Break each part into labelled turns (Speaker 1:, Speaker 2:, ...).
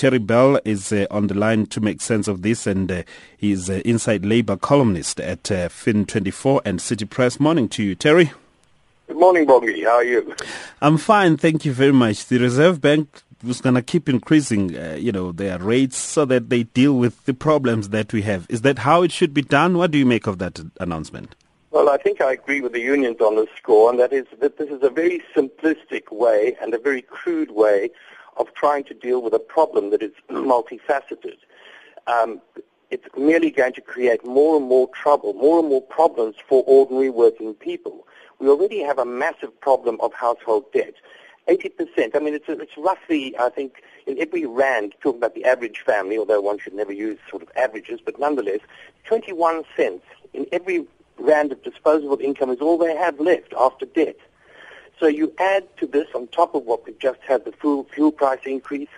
Speaker 1: Terry Bell is uh, on the line to make sense of this, and uh, he's uh, Inside Labour columnist at uh, Fin24 and City Press. Morning to you, Terry.
Speaker 2: Good morning, Bobby. How are you?
Speaker 1: I'm fine, thank you very much. The Reserve Bank was going to keep increasing, uh, you know, their rates so that they deal with the problems that we have. Is that how it should be done? What do you make of that announcement?
Speaker 2: Well, I think I agree with the unions on this score, and that is that this is a very simplistic way and a very crude way of trying to deal with a problem that is multifaceted. Um, it's merely going to create more and more trouble, more and more problems for ordinary working people. We already have a massive problem of household debt. 80%, I mean, it's, it's roughly, I think, in every rand, talking about the average family, although one should never use sort of averages, but nonetheless, 21 cents in every rand of disposable income is all they have left after debt. So you add to this on top of what we've just had, the fuel, fuel price increase,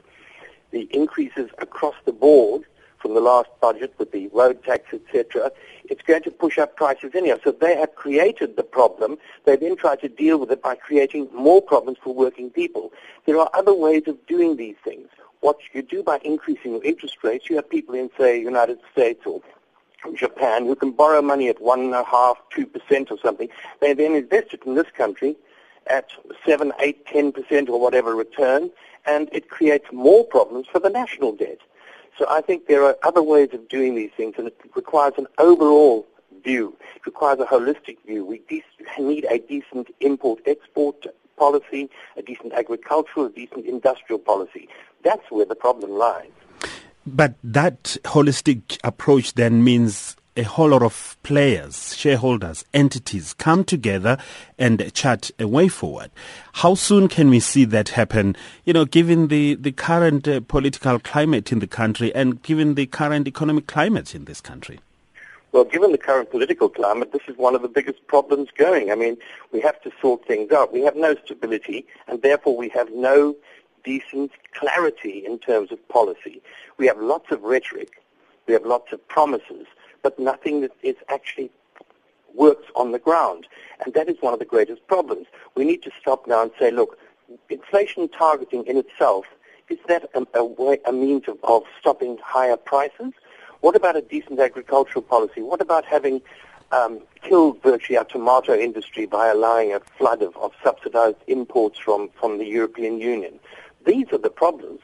Speaker 2: the increases across the board from the last budget with the road tax, etc., it's going to push up prices anyhow. So they have created the problem. They then try to deal with it by creating more problems for working people. There are other ways of doing these things. What you do by increasing your interest rates, you have people in, say, United States or Japan who can borrow money at one and a half, two percent or something. They then invest it in this country at seven, eight, ten percent or whatever return, and it creates more problems for the national debt. So I think there are other ways of doing these things, and it requires an overall view. It requires a holistic view. We de- need a decent import-export policy, a decent agricultural, a decent industrial policy. That's where the problem lies.
Speaker 1: But that holistic approach then means a whole lot of players, shareholders, entities come together and chart a way forward. How soon can we see that happen, you know, given the, the current uh, political climate in the country and given the current economic climate in this country?
Speaker 2: Well, given the current political climate, this is one of the biggest problems going. I mean, we have to sort things out. We have no stability, and therefore we have no decent clarity in terms of policy. We have lots of rhetoric. We have lots of promises but nothing that is actually works on the ground. And that is one of the greatest problems. We need to stop now and say, look, inflation targeting in itself, is that a, a, way, a means of, of stopping higher prices? What about a decent agricultural policy? What about having um, killed virtually our tomato industry by allowing a flood of, of subsidized imports from, from the European Union? These are the problems.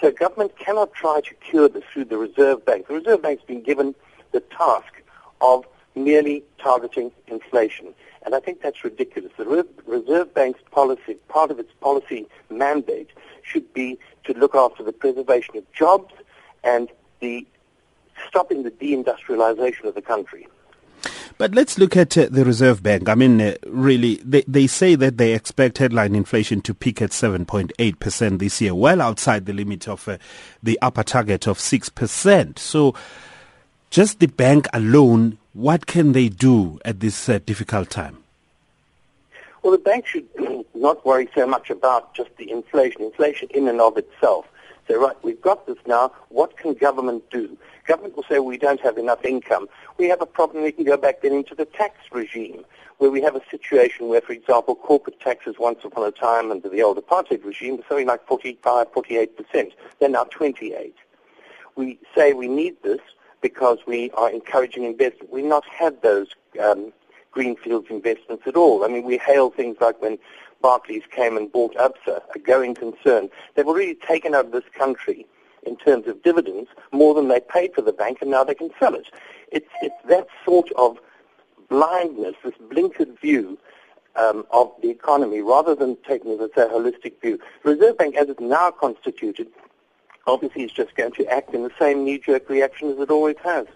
Speaker 2: So government cannot try to cure this through the Reserve Bank. The Reserve Bank's been given the task of merely targeting inflation. And I think that's ridiculous. The Reserve Bank's policy, part of its policy mandate, should be to look after the preservation of jobs and the stopping the deindustrialization of the country.
Speaker 1: But let's look at uh, the Reserve Bank. I mean, uh, really, they, they say that they expect headline inflation to peak at 7.8% this year, well outside the limit of uh, the upper target of 6%. So, just the bank alone, what can they do at this uh, difficult time?
Speaker 2: Well, the bank should not worry so much about just the inflation, inflation in and of itself. So, right, we've got this now. What can government do? Government will say we don't have enough income. We have a problem. We can go back then into the tax regime, where we have a situation where, for example, corporate taxes once upon a time under the old apartheid regime were something like 45, 48 percent. They're now 28. We say we need this because we are encouraging investment. We've not had those um, greenfields investments at all. I mean, we hail things like when Barclays came and bought Absa, a going concern. They've already taken out of this country in terms of dividends more than they paid for the bank, and now they can sell it. It's, it's that sort of blindness, this blinkered view um, of the economy, rather than taking, let's say, a holistic view. The Reserve Bank, as it's now constituted, obviously is just going to act in the same knee-jerk reaction as it always has.